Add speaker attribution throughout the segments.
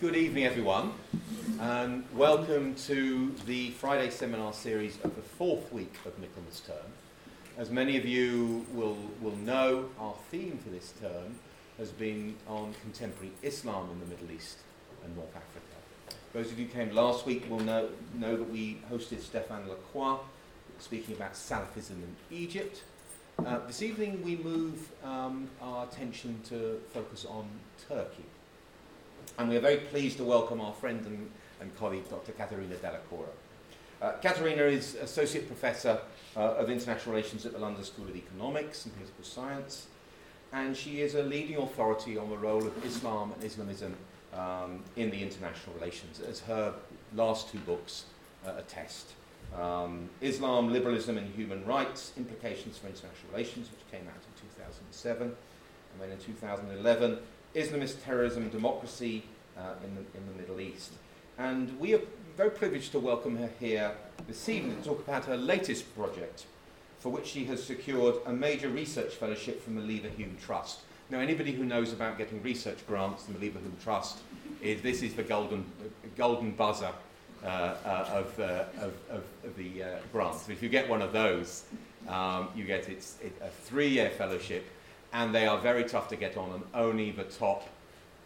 Speaker 1: good evening, everyone, and welcome to the Friday seminar series of the fourth week of Michaelmas term. As many of you will, will know, our theme for this term has been on contemporary Islam in the Middle East and North Africa. Those of you who came last week will know, know that we hosted Stéphane Lacroix speaking about Salafism in Egypt. Uh, this evening we move um, our attention to focus on Turkey. And we are very pleased to welcome our friend and, and colleague, Dr. Caterina Dalla Cora. Uh, Katerina is Associate Professor uh, of International Relations at the London School of Economics and Political Science, and she is a leading authority on the role of Islam and Islamism um, in the international relations, as her last two books uh, attest. Um, Islam, Liberalism and Human Rights, Implications for International Relations, which came out in 2007, and then in 2011, Islamist terrorism democracy uh, in, the, in the Middle East. And we are very privileged to welcome her here this evening to talk about her latest project, for which she has secured a major research fellowship from the Leverhulme Trust. Now, anybody who knows about getting research grants from the Leverhulme Trust, is, this is the golden, golden buzzer uh, uh, of, uh, of, of, of, the uh, grants. So if you get one of those, um, you get it's, it, a three-year fellowship and they are very tough to get on, and only the top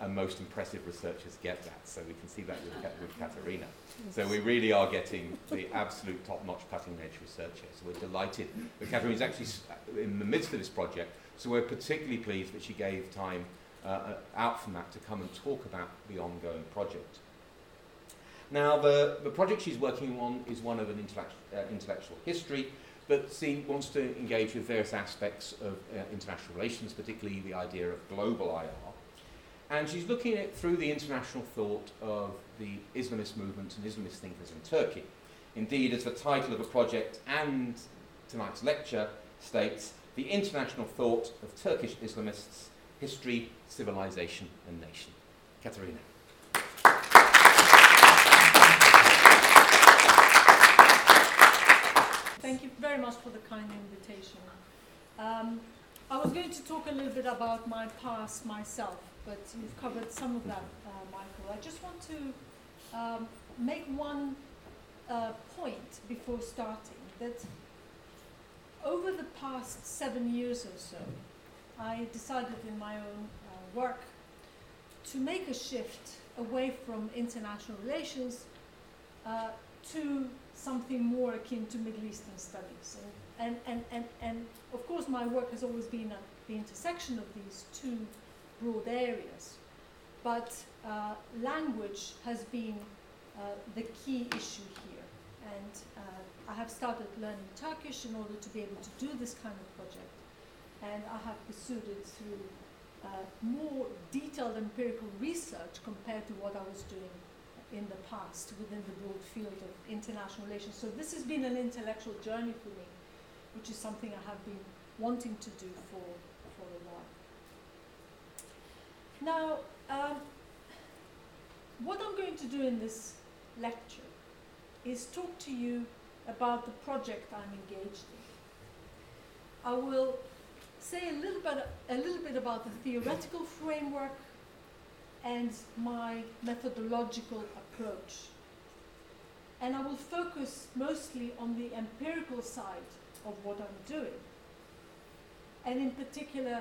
Speaker 1: and most impressive researchers get that. So we can see that with, with Katerina. So we really are getting the absolute top-notch cutting-edge research here. So we're delighted Katerina is actually in the midst of this project. So we're particularly pleased that she gave time uh, uh, out from that to come and talk about the ongoing project. Now, the, the project she's working on is one of an intellect, uh, intellectual history, but she wants to engage with various aspects of uh, international relations, particularly the idea of global IR. And she's looking at it through the international thought of the Islamist movement and Islamist thinkers in Turkey. Indeed, as the title of the project and tonight's lecture states, the international thought of Turkish Islamists, history, civilization, and nation. Katerina.
Speaker 2: Thank you very much for the kind invitation. Um, I was going to talk a little bit about my past myself, but you've covered some of that, uh, Michael. I just want to um, make one uh, point before starting that over the past seven years or so, I decided in my own uh, work to make a shift away from international relations uh, to something more akin to Middle Eastern studies. And, and, and, and, of course, my work has always been at the intersection of these two broad areas. But uh, language has been uh, the key issue here. And uh, I have started learning Turkish in order to be able to do this kind of project. And I have pursued it through uh, more detailed empirical research compared to what I was doing in the past within the broad field of international relations. So this has been an intellectual journey for me, which is something I have been wanting to do for, for a while. Now, um, what I'm going to do in this lecture is talk to you about the project I'm engaged in. I will say a little bit, a little bit about the theoretical framework and my methodological approach. And I will focus mostly on the empirical side of what I'm doing, and in particular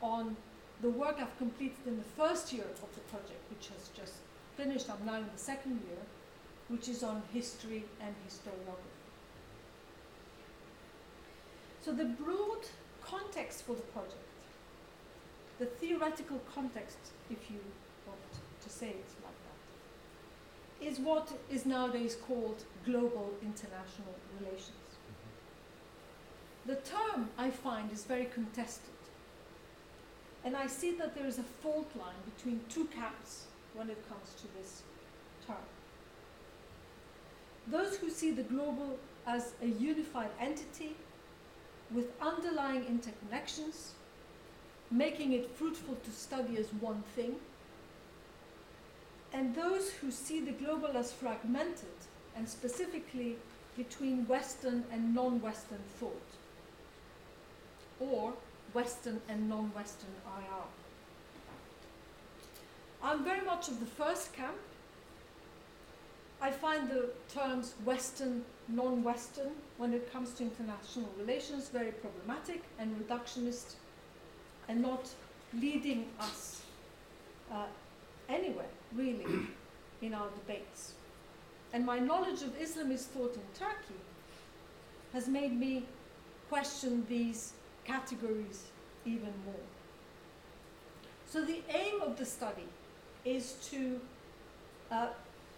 Speaker 2: on the work I've completed in the first year of the project, which has just finished. I'm now in the second year, which is on history and historiography. So, the broad context for the project, the theoretical context, if you want to say it is what is nowadays called global international relations. Mm-hmm. The term, I find, is very contested. And I see that there is a fault line between two camps when it comes to this term. Those who see the global as a unified entity with underlying interconnections, making it fruitful to study as one thing, and those who see the global as fragmented, and specifically between Western and non Western thought, or Western and non Western IR. I'm very much of the first camp. I find the terms Western, non Western, when it comes to international relations, very problematic and reductionist and not leading us uh, anywhere, really, in our debates. And my knowledge of Islamist thought in Turkey has made me question these categories even more. So, the aim of the study is to uh,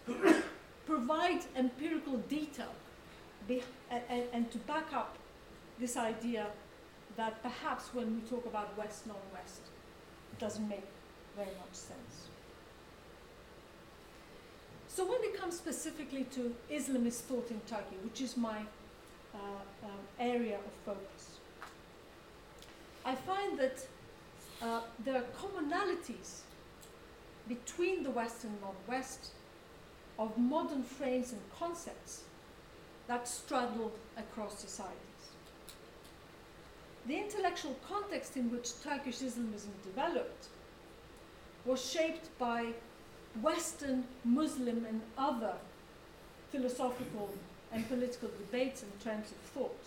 Speaker 2: provide empirical detail and, and to back up this idea that perhaps when we talk about West non West, it doesn't make very much sense. So, when it comes specifically to Islamist thought in Turkey, which is my uh, um, area of focus, I find that uh, there are commonalities between the West and non West of modern frames and concepts that straddle across societies. The intellectual context in which Turkish Islamism developed was shaped by Western, Muslim, and other philosophical and political debates and trends of thought.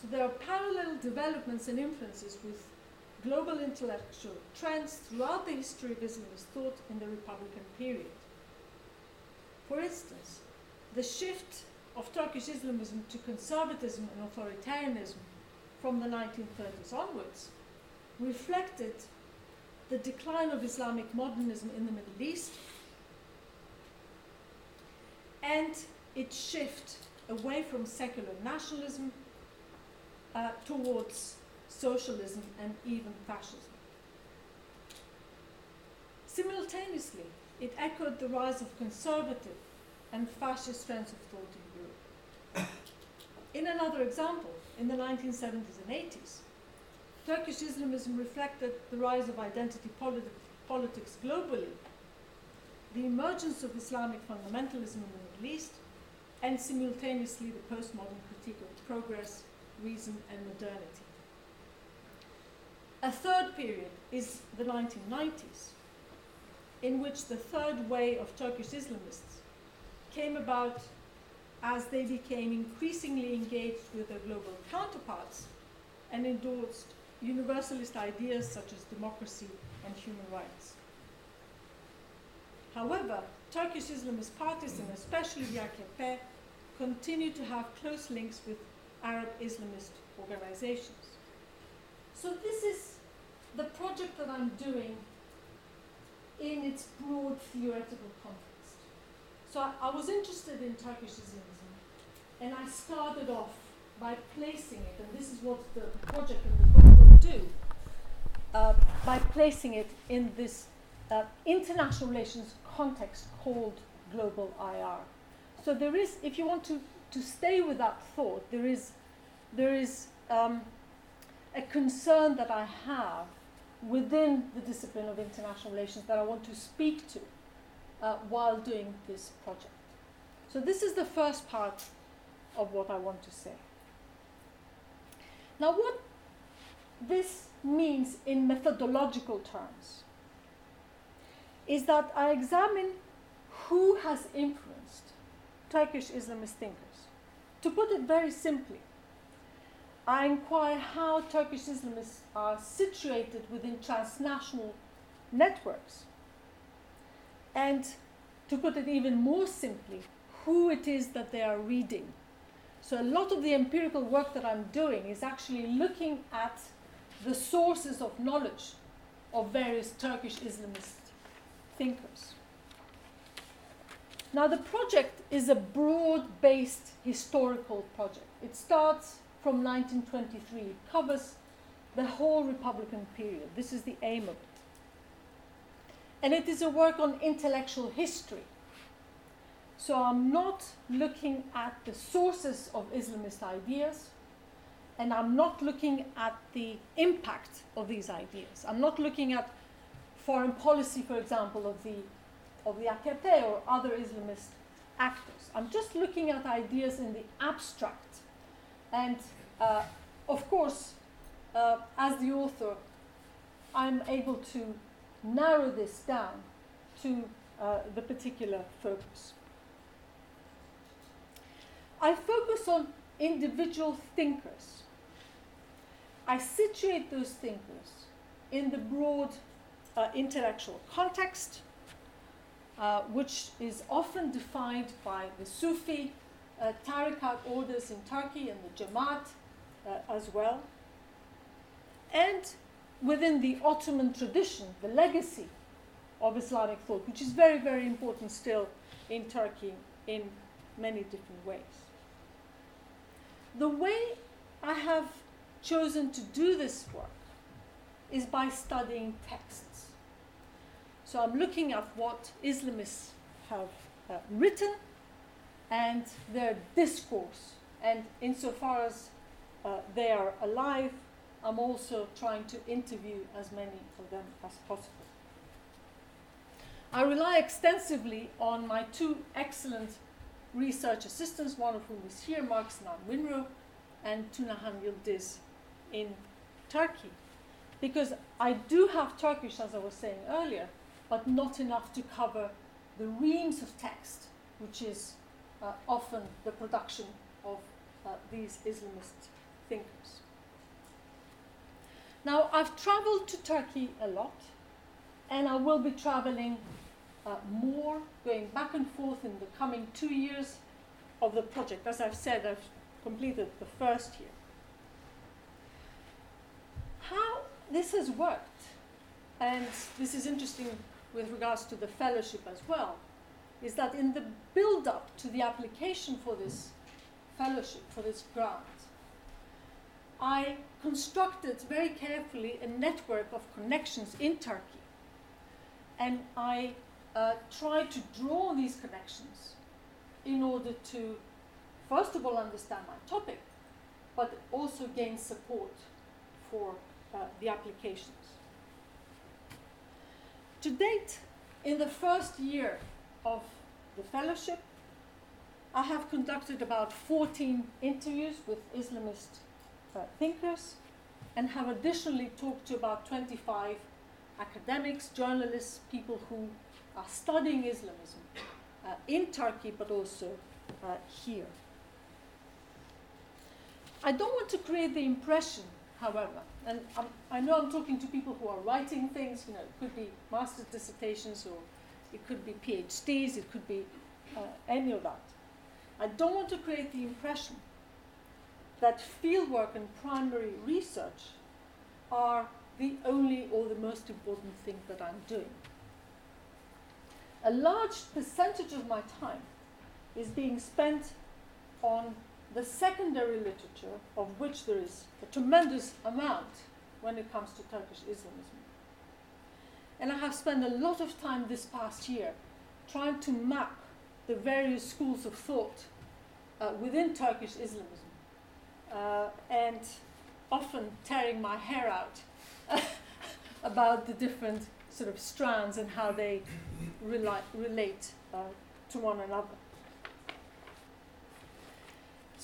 Speaker 2: So there are parallel developments and influences with global intellectual trends throughout the history of Islamist thought in the Republican period. For instance, the shift of Turkish Islamism to conservatism and authoritarianism from the 1930s onwards reflected the decline of Islamic modernism in the Middle East and its shift away from secular nationalism uh, towards socialism and even fascism. Simultaneously, it echoed the rise of conservative and fascist trends of thought in Europe. In another example, in the 1970s and 80s, Turkish Islamism reflected the rise of identity politi politics globally, the emergence of Islamic fundamentalism in the Middle East, and simultaneously the postmodern critique of progress, reason, and modernity. A third period is the 1990s, in which the third way of Turkish Islamists came about as they became increasingly engaged with their global counterparts and endorsed universalist ideas such as democracy and human rights. However, Turkish Islamist parties, and especially the AKP, continue to have close links with Arab Islamist organizations. So, this is the project that I'm doing in its broad theoretical context. So, I, I was interested in Turkish Islamism, and I started off by placing it, and this is what the project in the book do, uh, by placing it in this uh, international relations context called global IR. So there is, if you want to, to stay with that thought, there is, there is um, a concern that I have within the discipline of international relations that I want to speak to uh, while doing this project. So this is the first part of what I want to say. Now, what this means in methodological terms is that I examine who has influenced Turkish Islamist thinkers. To put it very simply, I inquire how Turkish Islamists are situated within transnational networks. And to put it even more simply, who it is that they are reading so, a lot of the empirical work that I'm doing is actually looking at the sources of knowledge of various Turkish Islamist thinkers. Now, the project is a broad based historical project. It starts from 1923, it covers the whole Republican period. This is the aim of it. And it is a work on intellectual history so I'm not looking at the sources of Islamist ideas, and I'm not looking at the impact of these ideas. I'm not looking at foreign policy, for example, of the of the AKP or other Islamist actors. I'm just looking at ideas in the abstract, and uh, of course, uh, as the author, I'm able to narrow this down to uh, the particular focus. I focus on individual thinkers. I situate those thinkers in the broad uh, intellectual context, uh, which is often defined by the Sufi uh, tariqat orders in Turkey and the Jamaat uh, as well. And within the Ottoman tradition, the legacy of Islamic thought, which is very, very important still in Turkey in many different ways. The way I have chosen to do this work is by studying texts. So I'm looking at what Islamists have uh, written and their discourse. And insofar as uh, they are alive, I'm also trying to interview as many of them as possible. I rely extensively on my two excellent research assistants, one of whom is here, Mark Sinan Winro, and Tunahan Yildiz in Turkey. Because I do have Turkish, as I was saying earlier, but not enough to cover the reams of text, which is uh, often the production of uh, these Islamist thinkers. Now, I've traveled to Turkey a lot, and I will be traveling uh, more, going back and forth in the coming two years of the project. As I've said, I've completed the first year. How this has worked, and this is interesting with regards to the fellowship as well, is that in the build up to the application for this fellowship, for this grant, I constructed very carefully a network of connections in Turkey. And I uh, tried to draw these connections in order to, first of all, understand my topic, but also gain support for uh, the applications. To date, in the first year of the fellowship, I have conducted about 14 interviews with Islamist uh, thinkers and have additionally talked to about 25 academics, journalists, people who are studying Islamism uh, in Turkey but also uh, here. I don't want to create the impression, however, and I'm, i know I'm talking to people who are writing things, you know, it could be master's dissertations or it could be PhDs, it could be uh, any of that. I don't want to create the impression that fieldwork and primary research are the only or the most important thing that I'm doing. A large percentage of my time is being spent on the secondary literature, of which there is a tremendous amount when it comes to Turkish Islamism. And I have spent a lot of time this past year trying to map the various schools of thought uh, within Turkish Islamism uh, and often tearing my hair out about the different sort of strands and how they rela- relate uh, to one another.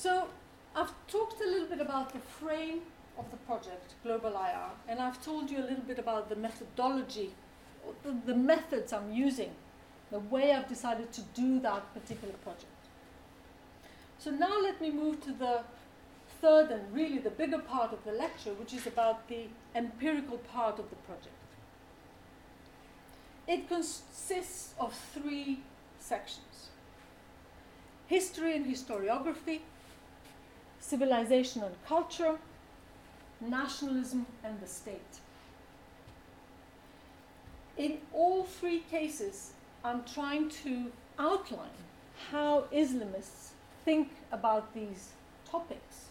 Speaker 2: So I've talked a little bit about the frame of the project, Global IR, and I've told you a little bit about the methodology, the, the methods I'm using, the way I've decided to do that particular project. So now let me move to the third and really the bigger part of the lecture, which is about the empirical part of the project. It consists of three sections history and historiography, civilization and culture, nationalism and the state. In all three cases, I'm trying to outline how Islamists think about these topics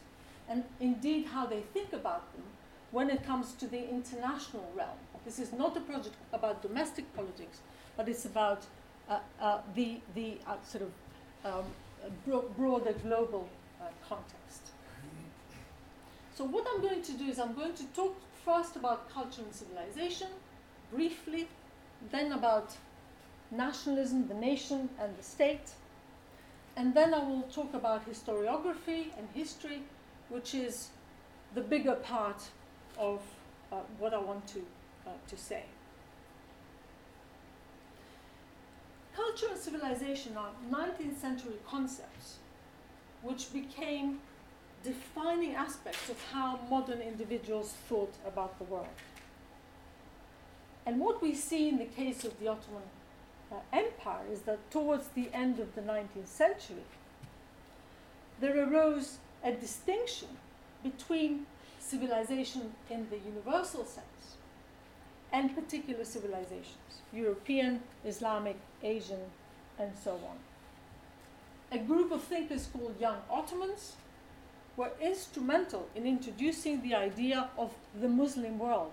Speaker 2: and indeed how they think about them when it comes to the international realm. This is not a project about domestic politics, but it's about uh, uh, the, the uh, sort of um, bro- broader global uh, context. So, what I'm going to do is I'm going to talk first about culture and civilization, briefly, then about nationalism, the nation, and the state. And then I will talk about historiography and history, which is the bigger part of uh, what I want to, uh, to say. culture and civilization are 19th century concepts which became defining aspects of how modern individuals thought about the world. And what we see in the case of the Ottoman uh, Empire is that towards the end of the 19th century, there arose a distinction between civilization in the universal sense and particular civilizations European, Islamic, Asian, and so on. A group of thinkers called Young Ottomans were instrumental in introducing the idea of the Muslim world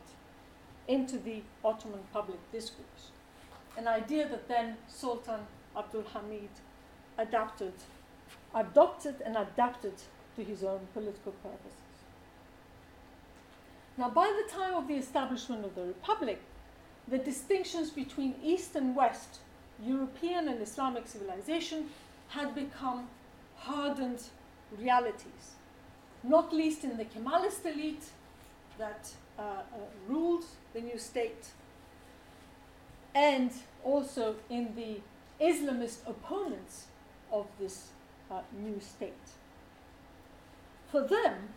Speaker 2: into the Ottoman public discourse, an idea that then Sultan Abdul Hamid adapted, adopted and adapted to his own political purposes. Now, by the time of the establishment of the Republic, the distinctions between East and West, European and Islamic civilization, had become hardened realities, not least in the Kemalist elite that uh, uh, ruled the new state, and also in the Islamist opponents of this uh, new state. For them,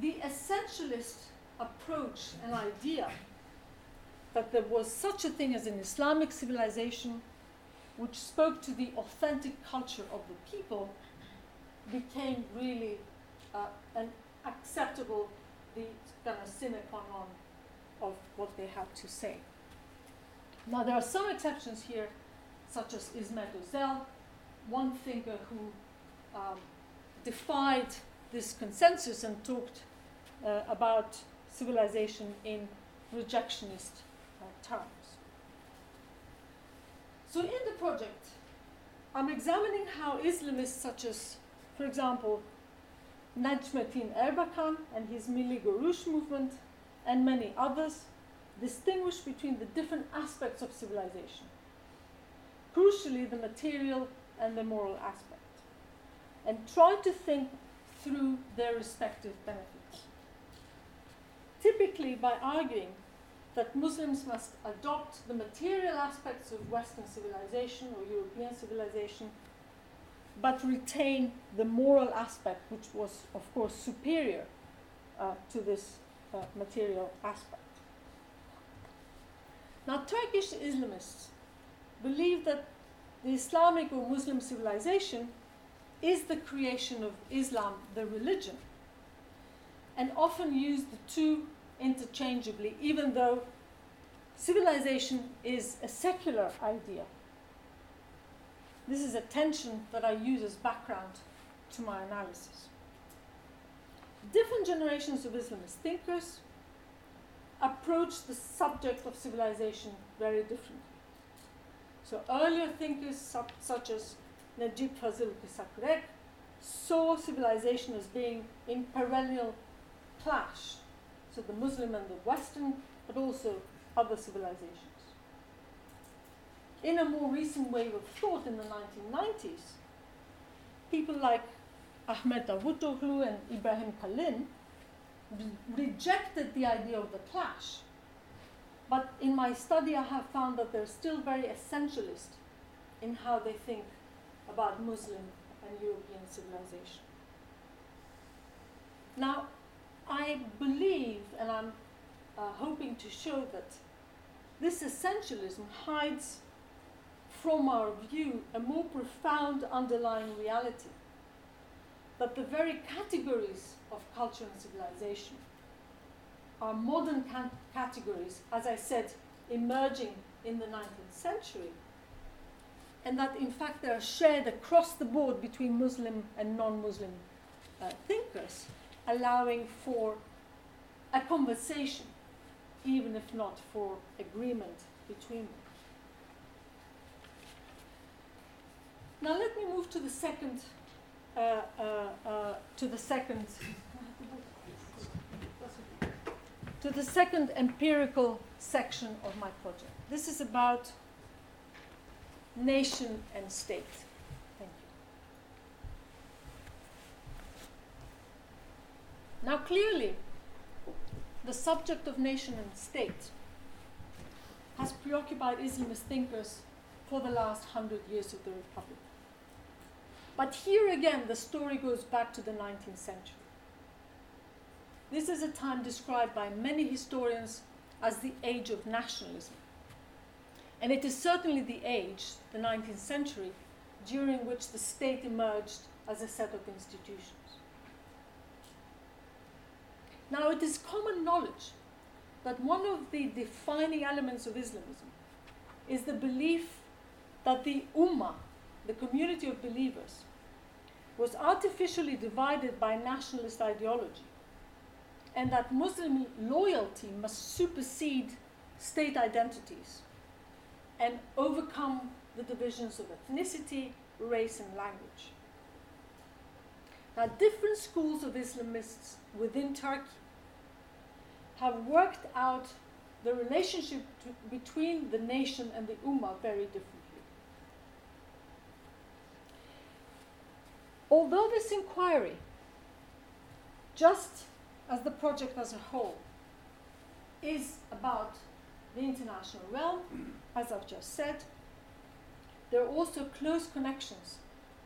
Speaker 2: the essentialist approach and idea that there was such a thing as an Islamic civilization which spoke to the authentic culture of the people became really uh, an acceptable, the kind of sine qua non of what they had to say. Now, there are some exceptions here, such as Ismet Ozel, one thinker who um, defied this consensus and talked uh, about civilization in rejectionist uh, terms. So, in the project, I'm examining how Islamists such as, for example, Necmettin Erbakan and his Milli Görüş movement, and many others, distinguish between the different aspects of civilization, crucially, the material and the moral aspect, and try to think through their respective benefits. Typically, by arguing that Muslims must adopt the material aspects of Western civilization or European civilization, but retain the moral aspect, which was, of course, superior uh, to this uh, material aspect. Now, Turkish Islamists believe that the Islamic or Muslim civilization is the creation of Islam, the religion, and often use the two interchangeably, even though civilization is a secular idea. This is a tension that I use as background to my analysis. Different generations of Islamist thinkers approach the subject of civilization very differently. So earlier thinkers such as Necip Fazıl Kısakürek saw civilization as being in perennial clash. So the Muslim and the Western, but also other civilizations. In a more recent wave of thought in the 1990s, people like Ahmet Davutoglu and Ibrahim Kalin rejected the idea of the clash. But in my study, I have found that they're still very essentialist in how they think about Muslim and European civilization. Now, I believe, and I'm uh, hoping to show that this essentialism hides from our view a more profound underlying reality that the very categories of culture and civilization are modern categories, as I said, emerging in the 19th century, and that in fact they are shared across the board between Muslim and non Muslim uh, thinkers, allowing for a conversation, even if not for agreement between them. Now let me move to the second, uh, uh, uh, to the second, to the second empirical section of my project. This is about nation and state. Thank you. Now, clearly, the subject of nation and state has preoccupied Islamist thinkers for the last hundred years of the Republic. But here again, the story goes back to the 19th century. This is a time described by many historians as the age of nationalism. And it is certainly the age, the 19th century, during which the state emerged as a set of institutions. Now, it is common knowledge that one of the defining elements of Islamism is the belief that the Ummah, the community of believers, was artificially divided by nationalist ideology, and that Muslim loyalty must supersede state identities and overcome the divisions of ethnicity, race, and language. Now, different schools of Islamists within Turkey have worked out the relationship to, between the nation and the Ummah very differently. Although this inquiry, just as the project as a whole, is about the international realm, as I've just said, there are also close connections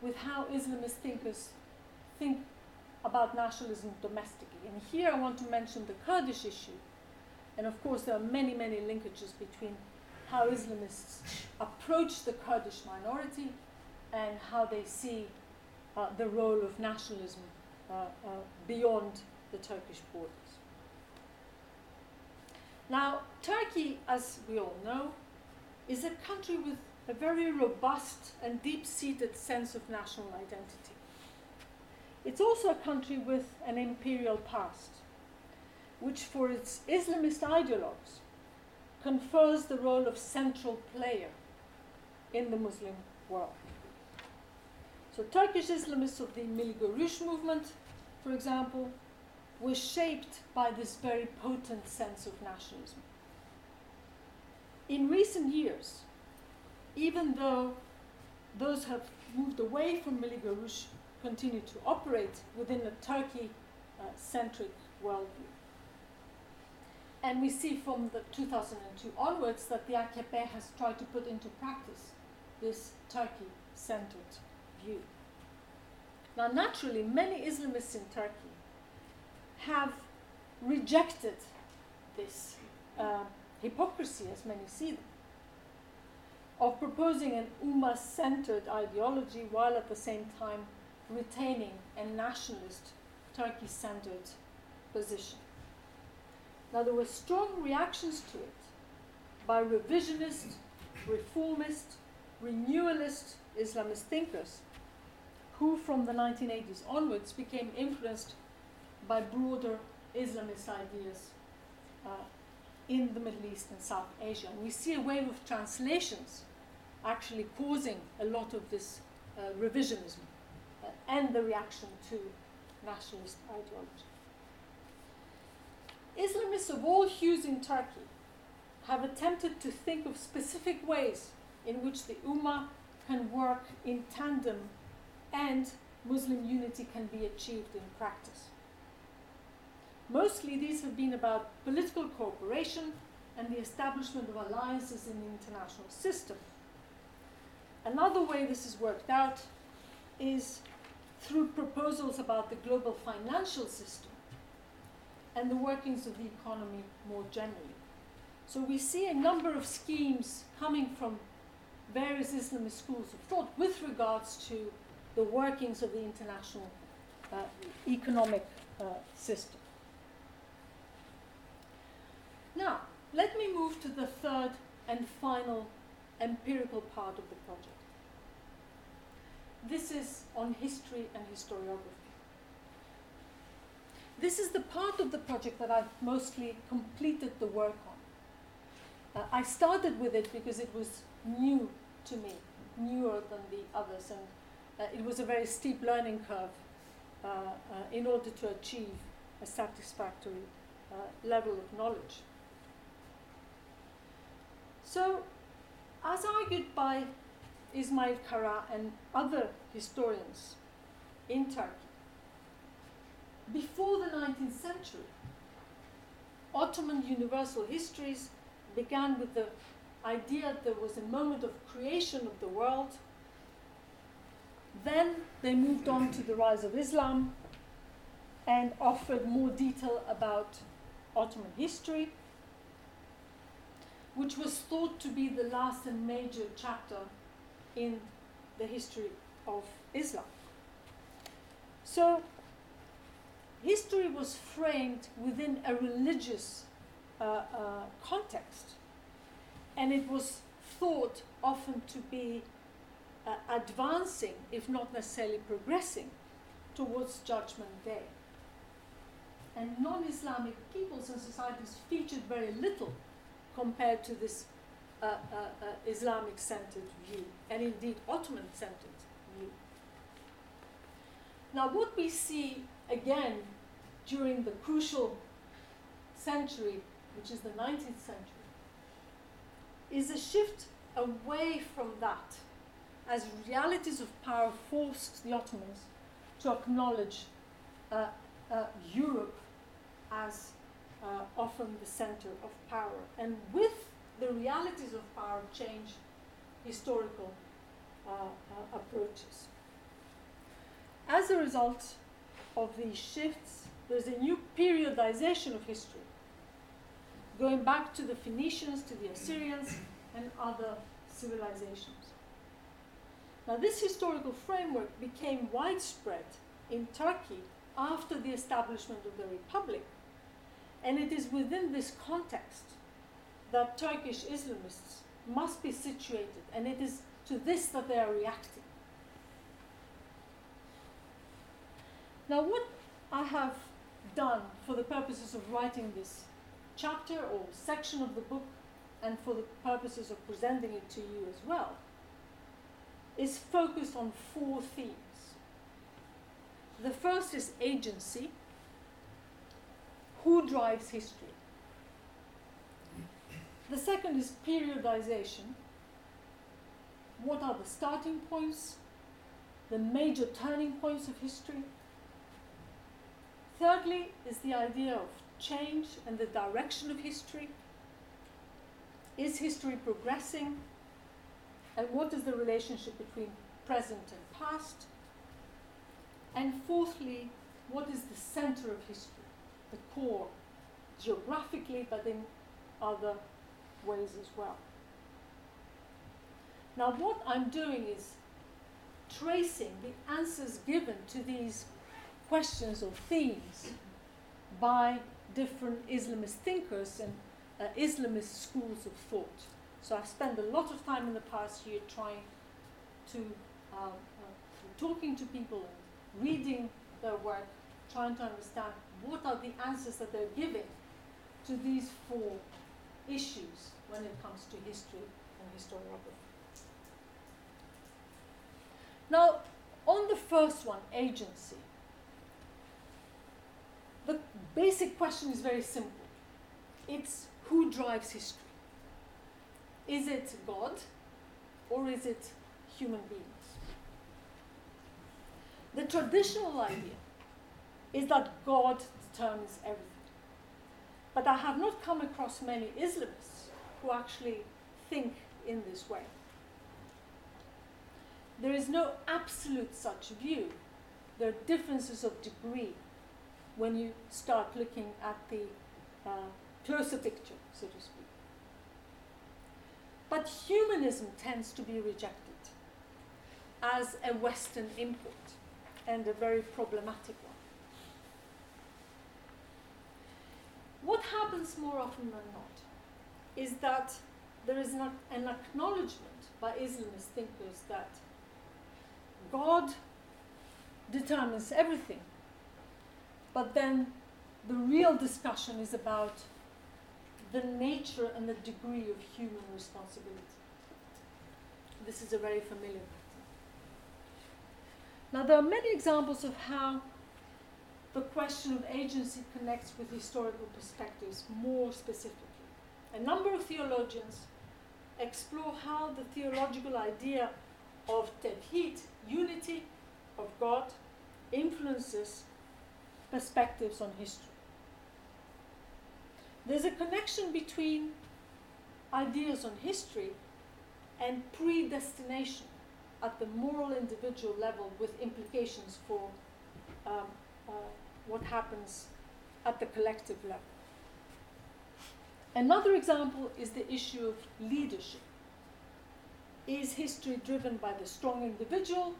Speaker 2: with how Islamist thinkers think about nationalism domestically. And here I want to mention the Kurdish issue. And of course, there are many, many linkages between how Islamists approach the Kurdish minority and how they see uh, the role of nationalism uh, uh, beyond the Turkish borders. Now, Turkey, as we all know, is a country with a very robust and deep seated sense of national identity. It's also a country with an imperial past, which, for its Islamist ideologues, confers the role of central player in the Muslim world. So, Turkish Islamists of the Milli Görüş movement, for example, were shaped by this very potent sense of nationalism. In recent years, even though those have moved away from Milli Görüş continue to operate within a Turkey uh, centric worldview. And we see from the 2002 onwards that the AKP has tried to put into practice this Turkey centered view. Now, naturally, many Islamists in Turkey have rejected this uh, hypocrisy, as many see them, of proposing an Ummah centered ideology while at the same time retaining a nationalist, Turkey centered position. Now, there were strong reactions to it by revisionist, reformist, renewalist Islamist thinkers who, from the 1980s onwards, became influenced by broader Islamist ideas uh, in the Middle East and South Asia. And we see a wave of translations actually causing a lot of this uh, revisionism and the reaction to nationalist ideology. Islamists of all hues in Turkey have attempted to think of specific ways in which the Ummah can work in tandem and Muslim unity can be achieved in practice. Mostly these have been about political cooperation and the establishment of alliances in the international system. Another way this is worked out is through proposals about the global financial system and the workings of the economy more generally. So we see a number of schemes coming from various Islamist schools of thought with regards to the workings of the international uh, economic uh, system. Now, let me move to the third and final empirical part of the project. This is on history and historiography. This is the part of the project that I've mostly completed the work on. Uh, I started with it because it was new to me, newer than the others, and uh, it was a very steep learning curve uh, uh in order to achieve a satisfactory uh, level of knowledge. So, as argued by Ismail Kara and other historians in Turkey. Before the 19th century, Ottoman universal histories began with the idea that there was a moment of creation of the world. Then they moved on to the rise of Islam and offered more detail about Ottoman history, which was thought to be the last and major chapter in the history of Islam. So, history was framed within a religious uh, uh, context, and it was thought often to be uh, advancing, if not necessarily progressing, towards Judgment Day. And non Islamic peoples and societies featured very little compared to this uh, uh, Islamic centered view, and indeed Ottoman centered view. Now, what we see again during the crucial century, which is the 19th century, is a shift away from that as realities of power forced the Ottomans to acknowledge uh, uh, Europe as uh, often the center of power. And with the realities of power change historical uh, uh, approaches. As a result of these shifts, there's a new periodization of history, going back to the Phoenicians, to the Assyrians, and other civilizations. Now, this historical framework became widespread in Turkey after the establishment of the Republic, and it is within this context that Turkish Islamists must be situated, and it is to this that they are reacting. Now, what I have done for the purposes of writing this chapter or section of the book, and for the purposes of presenting it to you as well, is focused on four themes. The first is agency. Who drives history? The second is periodization. What are the starting points, the major turning points of history? Thirdly, is the idea of change and the direction of history. Is history progressing? And what is the relationship between present and past? And fourthly, what is the center of history, the core, geographically, but in other ways as well? Now, what I'm doing is tracing the answers given to these questions or themes by different Islamist thinkers and uh, Islamist schools of thought. So I've spent a lot of time in the past year trying to, um, uh, talking to people and reading their work, trying to understand what are the answers that they're giving to these four issues when it comes to history and historiography. Now, on the first one, agency, the basic question is very simple. It's who drives history? Is it God or is it human beings? The traditional idea is that God determines everything. But I have not come across many Islamists who actually think in this way. There is no absolute such view. There are differences of degree when you start looking at the uh, closer picture, so to speak. But humanism tends to be rejected as a Western import and a very problematic one. What happens more often than not is that there is an, an acknowledgement by Islamist thinkers that God determines everything but then the real discussion is about the nature and the degree of human responsibility. This is a very familiar pattern. Now, there are many examples of how the question of agency connects with historical perspectives more specifically. A number of theologians explore how the theological idea of tawhid, unity of God, influences perspectives on history. There's a connection between ideas on history and predestination at the moral individual level with implications for um, uh, what happens at the collective level. Another example is the issue of leadership. Is history driven by the strong individual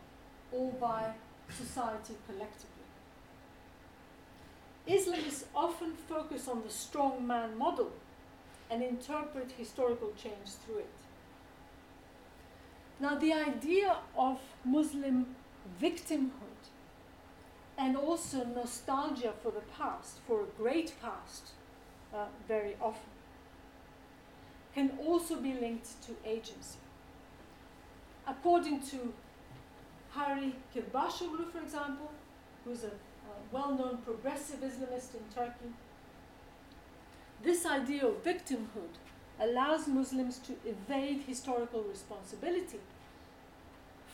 Speaker 2: or by society collectively? Islamists often focus on the strong man model and interpret historical change through it. Now, the idea of Muslim victimhood and also nostalgia for the past, for a great past, uh, very often, can also be linked to agency. According to Hayri Kırbaşoğlu, for example, who's a, a well known progressive Islamist in Turkey, this idea of victimhood allows Muslims to evade historical responsibility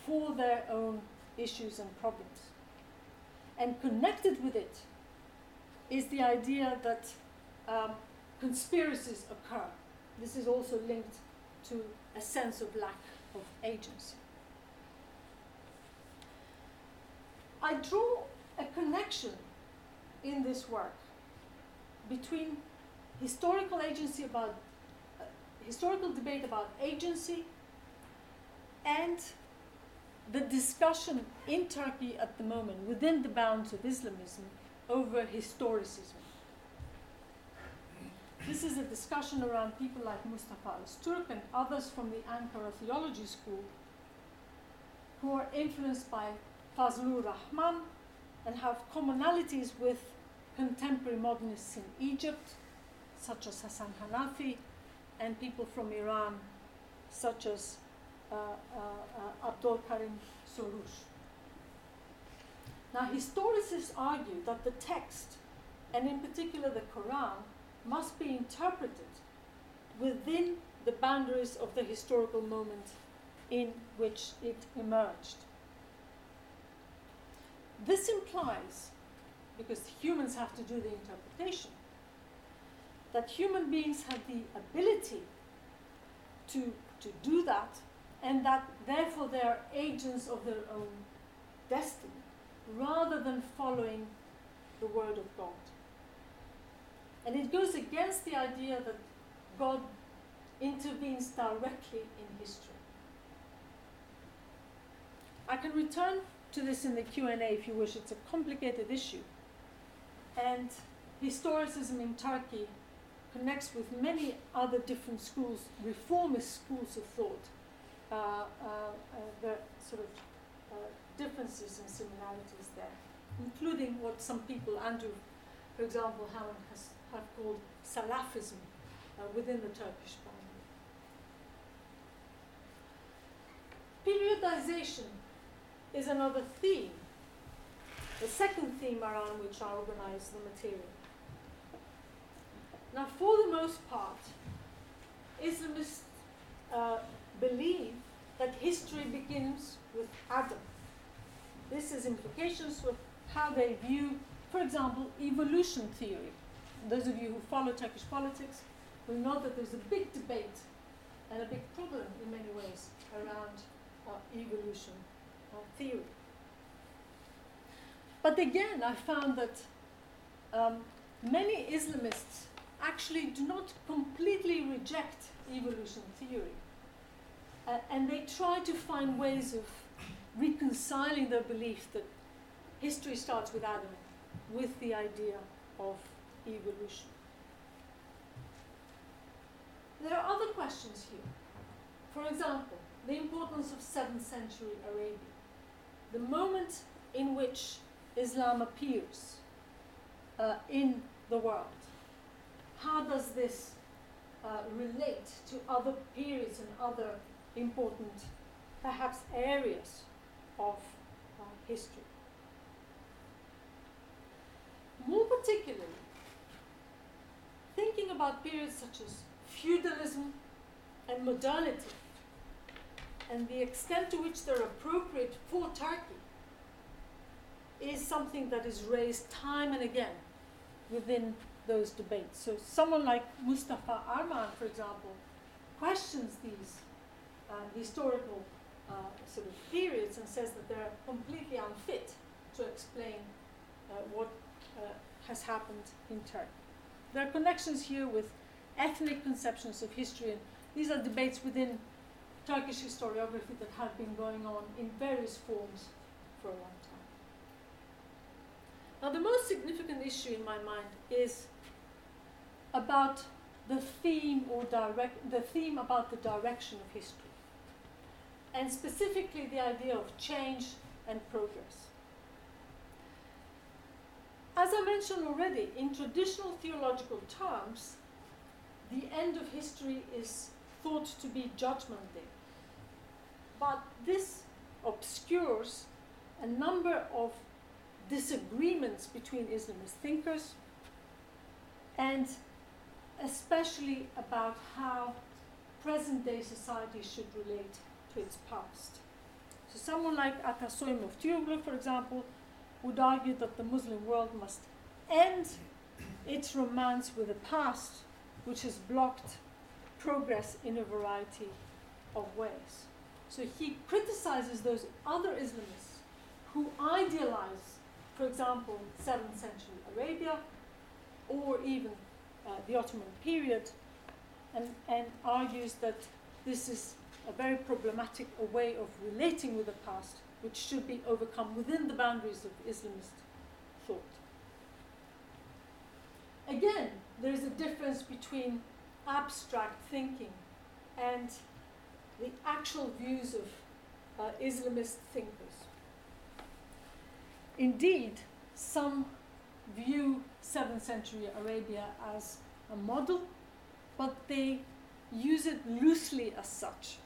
Speaker 2: for their own issues and problems. And connected with it is the idea that um, conspiracies occur. This is also linked to a sense of lack of agency. I draw a connection in this work between historical agency about uh, historical debate about agency and the discussion in Turkey at the moment within the bounds of Islamism over historicism. This is a discussion around people like Mustafa Öztürk and others from the Ankara Theology School who are influenced by Fazlur Rahman and have commonalities with contemporary modernists in Egypt, such as Hassan Hanafi, and people from Iran, such as Abdul Karim Soroush. Now, historicists argue that the text, and in particular the Quran, must be interpreted within the boundaries of the historical moment in which it emerged. This implies, because humans have to do the interpretation, that human beings have the ability to, to do that, and that therefore they are agents of their own destiny, rather than following the Word of God. And it goes against the idea that God intervenes directly in history. I can return to this in the Q&A if you wish. It's a complicated issue. And historicism in Turkey connects with many other different schools, reformist schools of thought. Uh, uh, uh, the sort of differences and similarities there, including what some people, Andrew, for example, Hammond has have called Salafism within the Turkish boundary. Periodization is another theme, the second theme around which I organize the material. Now, for the most part, Islamists uh, believe that history begins with Adam. This has implications for how they view, for example, evolution theory. Those of you who follow Turkish politics will know that there's a big debate and a big problem in many ways around uh, evolution uh, theory. But again, I found that um, many Islamists actually do not completely reject evolution theory. Uh, and they try to find ways of reconciling their belief that history starts with Adam, with the idea of evolution. There are other questions here. For example, the importance of 7th century Arabia, the moment in which Islam appears uh, in the world. How does this uh, relate to other periods and other important, perhaps, areas of uh, history? More particularly, thinking about periods such as feudalism and modernity and the extent to which they're appropriate for Turkey is something that is raised time and again within those debates. So, someone like Mustafa Armağan, for example, questions these uh, historical uh, sort of periods and says that they're completely unfit to explain uh, what uh, has happened in Turkey. There are connections here with ethnic conceptions of history, and these are debates within Turkish historiography that have been going on in various forms for a long time. Now, the most significant issue in my mind is about the theme or direct the theme about the direction of history and specifically the idea of change and progress. As i mentioned already in traditional theological terms the end of history is thought to be judgment day. But this obscures a number of disagreements between islamist thinkers and especially about how present day society should relate to its past. So, someone like Atasoy Müftüoğlu, for example, would argue that the Muslim world must end its romance with the past, which has blocked progress in a variety of ways. So, he criticizes those other Islamists who idealize, for example, 7th century Arabia or even uh, the Ottoman period and, and argues that this is a very problematic a way of relating with the past, which should be overcome within the boundaries of Islamist thought. Again, there is a difference between abstract thinking and the actual views of uh, Islamist thinkers. Indeed, some view 7th century Arabia as a model, but they use it loosely as such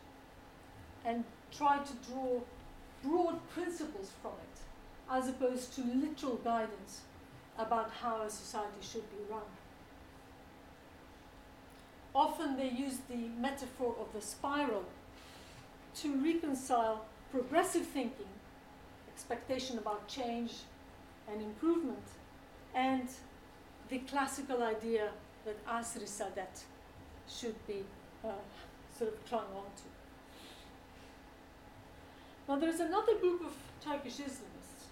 Speaker 2: and try to draw broad principles from it as opposed to literal guidance about how a society should be run. Often they use the metaphor of the spiral to reconcile progressive thinking, expectation about change and improvement, and the classical idea that Asr Saadet should be uh, sort of clung on to. Now, there's another group of Turkish Islamists,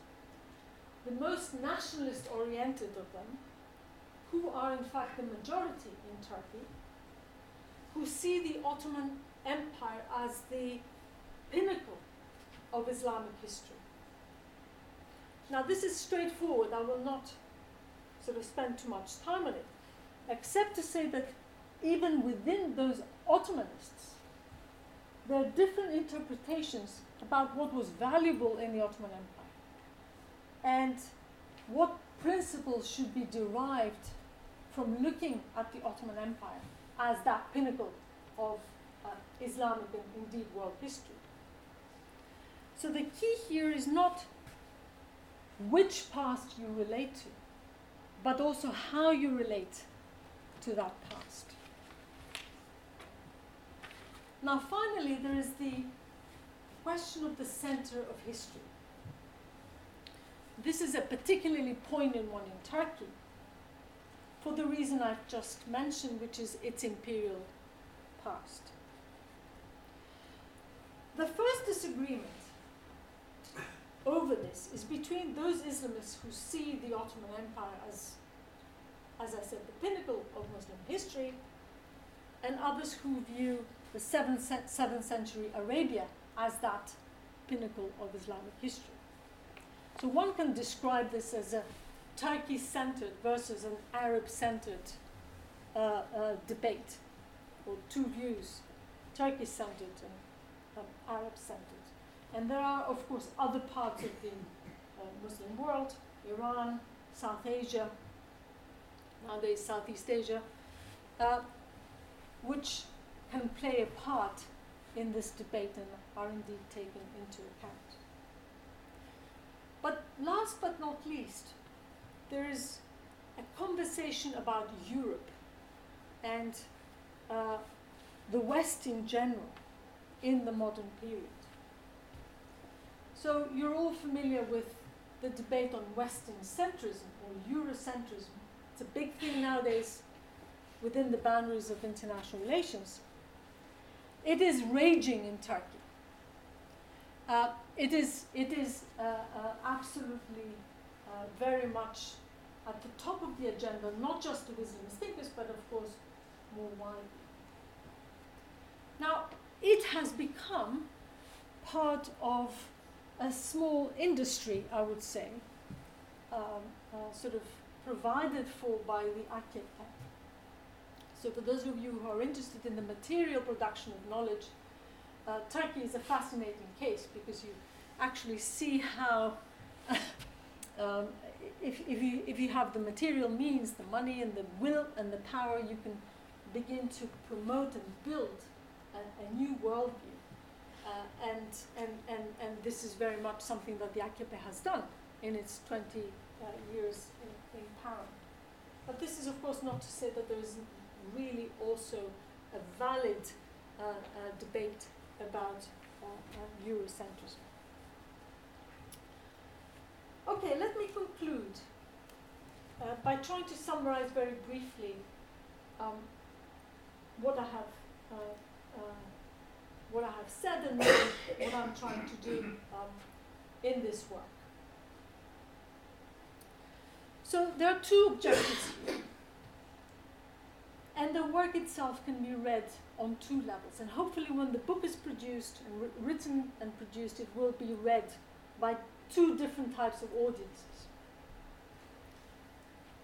Speaker 2: the most nationalist oriented of them, who are in fact the majority in Turkey, who see the Ottoman Empire as the pinnacle of Islamic history. Now, this is straightforward. I will not sort of spend too much time on it, except to say that even within those Ottomanists, there are different interpretations about what was valuable in the Ottoman Empire and what principles should be derived from looking at the Ottoman Empire as that pinnacle of uh, Islamic and indeed world history. So the key here is not which past you relate to, but also how you relate to that past. Now, finally, there is the question of the center of history. This is a particularly poignant one in Turkey for the reason I've just mentioned, which is its imperial past. The first disagreement over this is between those Islamists who see the Ottoman Empire as, as I said, the pinnacle of Muslim history, and others who view the 7th, 7th century Arabia as that pinnacle of Islamic history. So one can describe this as a Turkey centered versus an Arab centered uh, uh, debate, or two views Turkey centered and um, Arab centered. And there are, of course, other parts of the uh, Muslim world, Iran, South Asia, nowadays Southeast Asia, uh, which can play a part in this debate and are indeed taken into account. But last but not least, there is a conversation about Europe and uh, the West in general in the modern period. So you're all familiar with the debate on Western centrism or Eurocentrism. It's a big thing nowadays within the boundaries of international relations. It is raging in Turkey. Uh, it is, it is uh, uh, absolutely uh, very much at the top of the agenda, not just of Islamist thinkers, but of course more widely. Now, it has become part of a small industry, I would say, um, uh, sort of provided for by the AKP. So, for those of you who are interested in the material production of knowledge, uh, Turkey is a fascinating case because you actually see how, um, if, if, you, if you have the material means, the money, and the will and the power, you can begin to promote and build a, a new worldview. Uh, and, and, and, and this is very much something that the AKP has done in its 20 uh, years in, in power. But this is, of course, not to say that there is really also a valid uh, uh debate about uh, uh, Eurocentrism. Okay, let me conclude by trying to summarize very briefly um, what I have what I have said and what I'm trying to do um, in this work. So there are two objectives here. Work itself can be read on two levels. And hopefully, when the book is produced and written and produced, it will be read by two different types of audiences.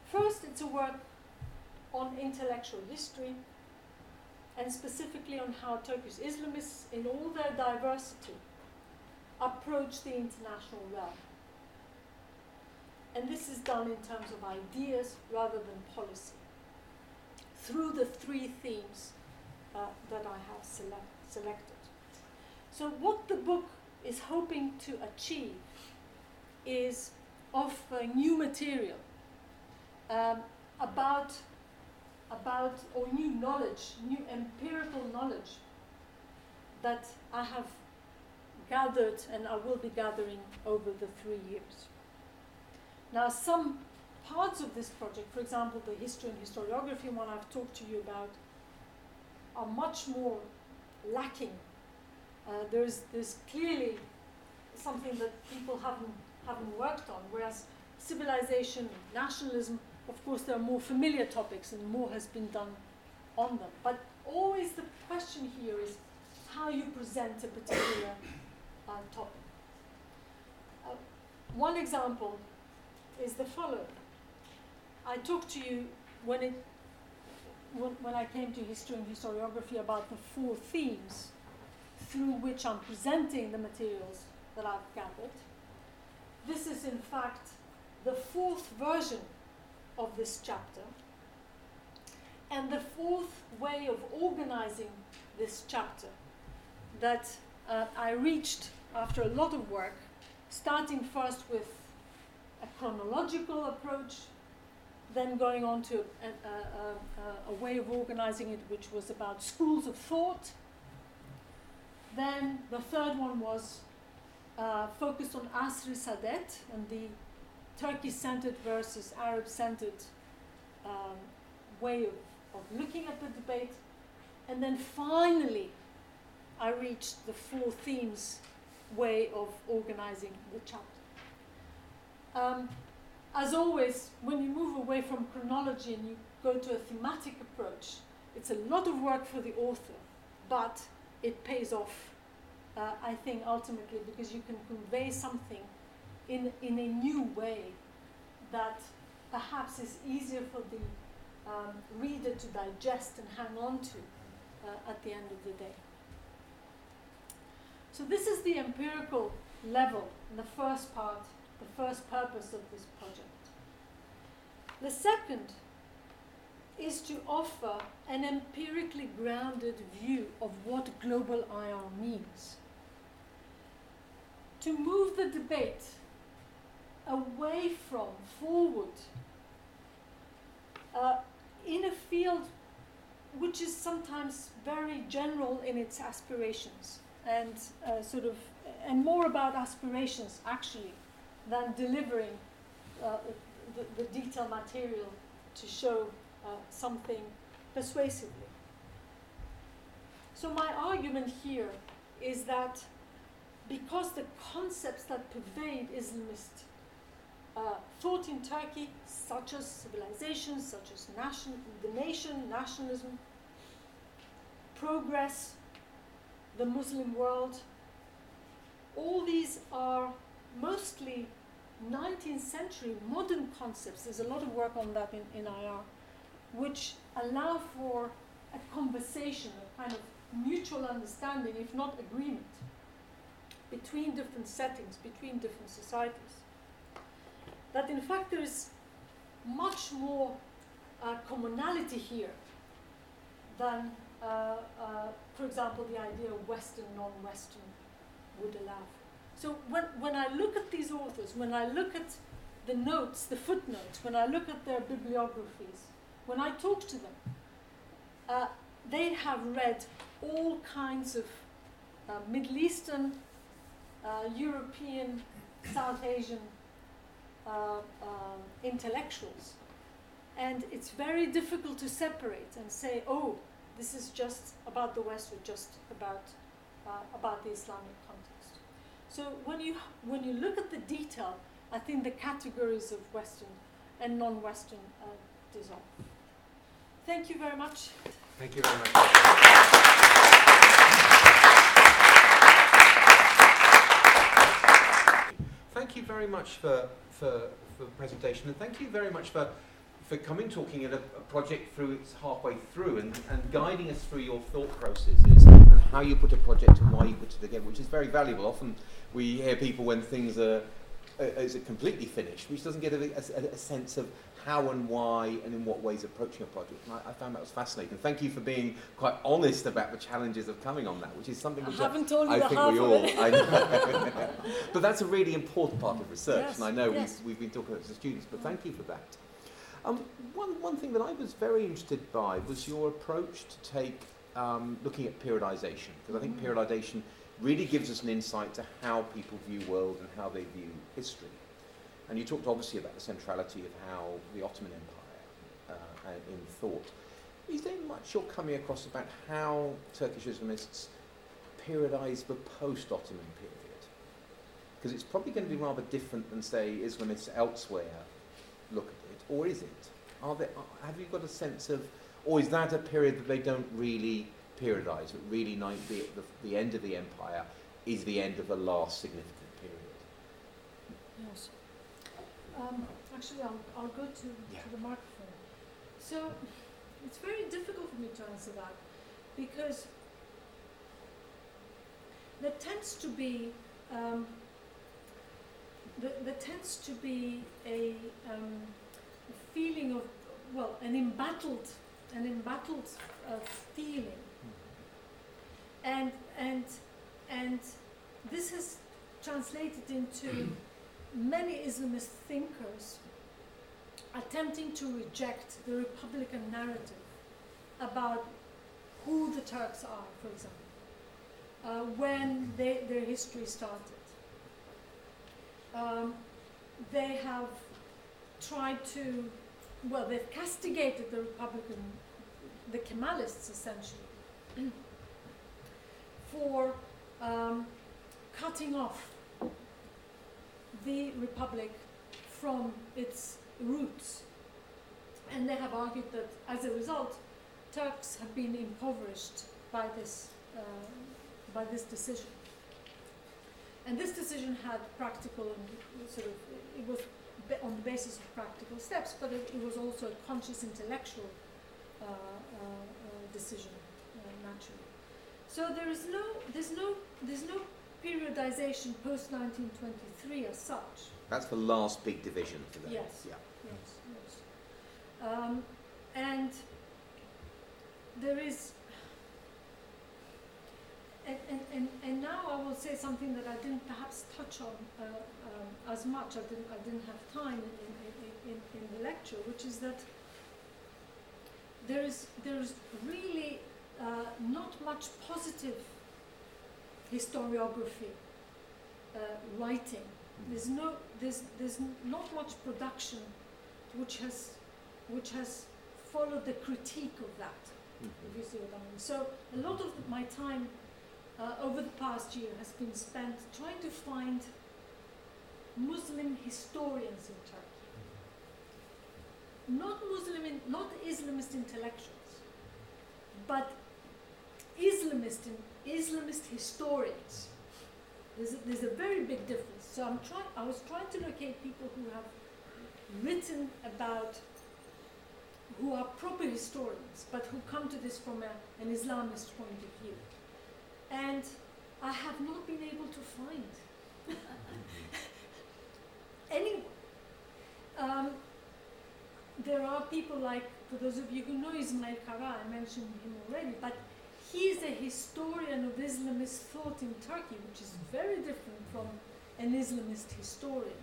Speaker 2: First, it's a work on intellectual history and specifically on how Turkish Islamists, in all their diversity, approach the international realm. And this is done in terms of ideas rather than policy, through the three themes uh, that I have select, selected. So, what the book is hoping to achieve is offer new material um, about about or new knowledge, new empirical knowledge that I have gathered and I will be gathering over the three years. Now, some parts of this project, for example, the history and historiography one I've talked to you about, are much more lacking. Uh, there's, there's clearly something that people haven't, haven't worked on, whereas civilization, nationalism, of course, there are more familiar topics and more has been done on them. But always the question here is how you present a particular uh, topic. Uh, one example is the following. I talked to you when, it, when, I came to history and historiography about the four themes through which I'm presenting the materials that I've gathered. This is, in fact, the fourth version of this chapter. And the fourth way of organizing this chapter that uh, I reached after a lot of work, starting first with a chronological approach, then going on to a, a, a, a way of organizing it which was about schools of thought. Then the third one was uh, focused on Asri Saadet and the Turkey centered versus Arab centered um, way of, of looking at the debate. And then finally, I reached the four themes way of organizing the chapter. Um, as always, when you move away from chronology and you go to a thematic approach, it's a lot of work for the author, but it pays off, uh, I think, ultimately, because you can convey something in, in a new way that perhaps is easier for the um, reader to digest and hang on to uh, at the end of the day. So, this is the empirical level in the first part, the first purpose of this project. The second is to offer an empirically grounded view of what global IR means. To move the debate away from, forward, uh, in a field which is sometimes very general in its aspirations and uh, sort of, and more about aspirations actually than delivering uh, the, the detailed material to show uh, something persuasively. So my argument here is that because the concepts that pervade Islamist uh, thought in Turkey, such as civilization, such as nation, the nation, nationalism, progress, the Muslim world, all these are mostly 19th century modern concepts. There's a lot of work on that in, in IR, which allow for a conversation, a kind of mutual understanding, if not agreement, between different settings, between different societies. That in fact there is much more uh, commonality here than, uh, uh, for example, the idea of Western, non Western would allow. So when, when I look at these authors, when I look at the notes, the footnotes, when I look at their bibliographies, when I talk to them, uh, they have read all kinds of uh, Middle Eastern, uh, European, South Asian uh, um, intellectuals. And it's very difficult to separate and say, oh, this is just about the West or just about, uh, about the Islamic. So when you, when you look at the detail, I think the categories of Western and non-Western uh, dissolve. Thank you very much.
Speaker 1: Thank you very much. Thank you very much for, for, for the presentation and thank you very much for, for coming talking at a, a project through its halfway through and, and guiding us through your thought processes how you put a project and why you put it together, which is very valuable. Often we hear people when things are uh, is it completely finished, which doesn't get a, a, a sense of how and why and in what ways approaching a project. And I, I found that was fascinating. Thank you for being quite honest about the challenges of coming on that, which is something which
Speaker 2: I haven't told you
Speaker 1: I think
Speaker 2: half
Speaker 1: we all. I know. but that's a really important part of research,
Speaker 2: Yes,
Speaker 1: and I know
Speaker 2: yes.
Speaker 1: we've, we've been talking about it to students. But thank you for that. Um, one, one thing that I was very interested by was your approach to take um, looking at periodization, because I think
Speaker 2: Mm.
Speaker 1: periodization really gives us an insight to how people view world and how they view history. And you talked obviously about the centrality of how the Ottoman Empire uh, in thought. Is there much you're coming across about how Turkish Islamists periodize the post-Ottoman period? Because it's probably going to be rather different than, say, Islamists elsewhere look at it, or is it? Are there, have you got a sense of, or is that a period that they don't really periodize, but really the, the, the end of the empire is the end of the last significant period?
Speaker 2: Yes. Um, actually, I'll, I'll go to,
Speaker 1: Yeah.
Speaker 2: to the microphone. So, it's very difficult for me to answer that because there tends to be um, there, there tends to be a, um, a feeling of well an embattled an embattled uh, feeling and and and this has translated into many Islamist thinkers attempting to reject the Republican narrative about who the Turks are, for example, uh, when they, their history started. Um, they have tried to, well, they've castigated the Republican, the Kemalists essentially, for um, cutting off the republic from its roots. And they have argued that as a result, Turks have been impoverished by this, uh, by this decision. And this decision had practical and sort of, it was on the basis of practical steps, but it, it was also a conscious intellectual uh, uh, uh, decision, uh, naturally. So there is no, there's no, there's no periodization post 1923 as such.
Speaker 1: That's the last big division for them.
Speaker 2: Yes.
Speaker 1: Yeah.
Speaker 2: Yes, yes. Um, and there is, and, and, and, now I will say something that I didn't perhaps touch on uh, um, as much. I didn't, I didn't have time in, in, in, in the lecture, which is that there is, there is really uh, not much positive historiography uh, writing. There's no, there's, there's not much production which has, which has followed the critique of that. mean. So a lot of my time uh, over the past year has been spent trying to find Muslim historians in Turkey. Not Muslim, in, not Islamist intellectuals, but Islamist, in, Islamist historians. There's a, there's a very big difference. So I'm trying. I was trying to locate people who have written about, who are proper historians, but who come to this from a, an Islamist point of view. And I have not been able to find anyone. Um, there are people like, for those of you who know Ismail Kara, I mentioned him already, but he's a historian of Islamist thought in Turkey, which is very different from an Islamist historian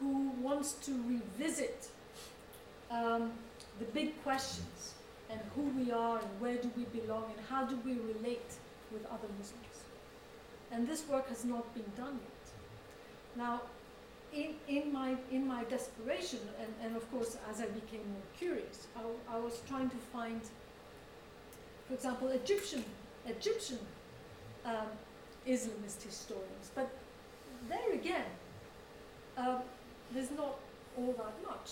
Speaker 2: who wants to revisit um, the big questions and who we are and where do we belong and how do we relate with other Muslims. And this work has not been done yet. Now, in, in, my, in my desperation, and, and of course, as I became more curious, I, I was trying to find, for example, Egyptian, Egyptian um, Islamist historians. But there again, uh, there's not all that much.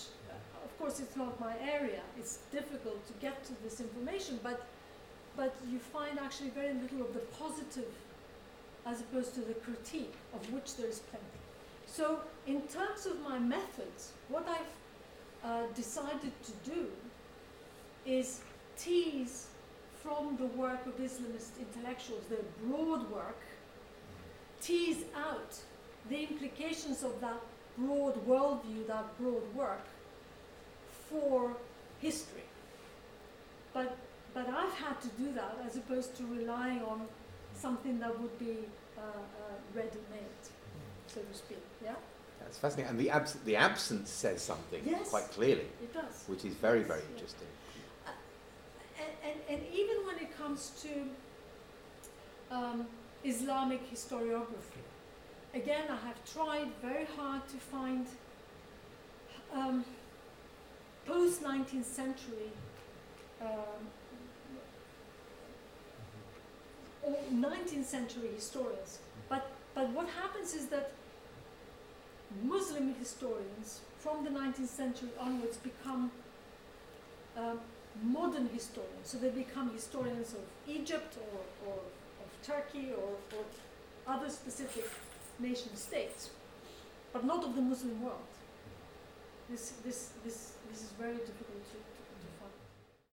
Speaker 2: Of course, it's not my area. It's difficult to get to this information, but but you find actually very little of the positive as opposed to the critique, of which there is plenty. So, in terms of my methods, what I've uh, decided to do is tease from the work of Islamist intellectuals, their broad work, tease out the implications of that broad worldview, that broad work, for history. But but I've had to do that as opposed to relying on something that would be uh, uh, ready-made, so to speak. Yeah.
Speaker 3: That's fascinating, and the, abs- the absence says something
Speaker 2: Yes.
Speaker 3: quite clearly,
Speaker 2: It does.
Speaker 3: which is very, very
Speaker 2: Yeah.
Speaker 3: interesting.
Speaker 2: and, and, and even when it comes to um, Islamic historiography, again, I have tried very hard to find um, post 19th century um, or 19th century historians. But, but what happens is that Muslim historians from the 19th century onwards become um, modern historians. So they become historians of Egypt or, or of Turkey or, or other specific nation states, but not of the Muslim world. This, this, this, this is very difficult to,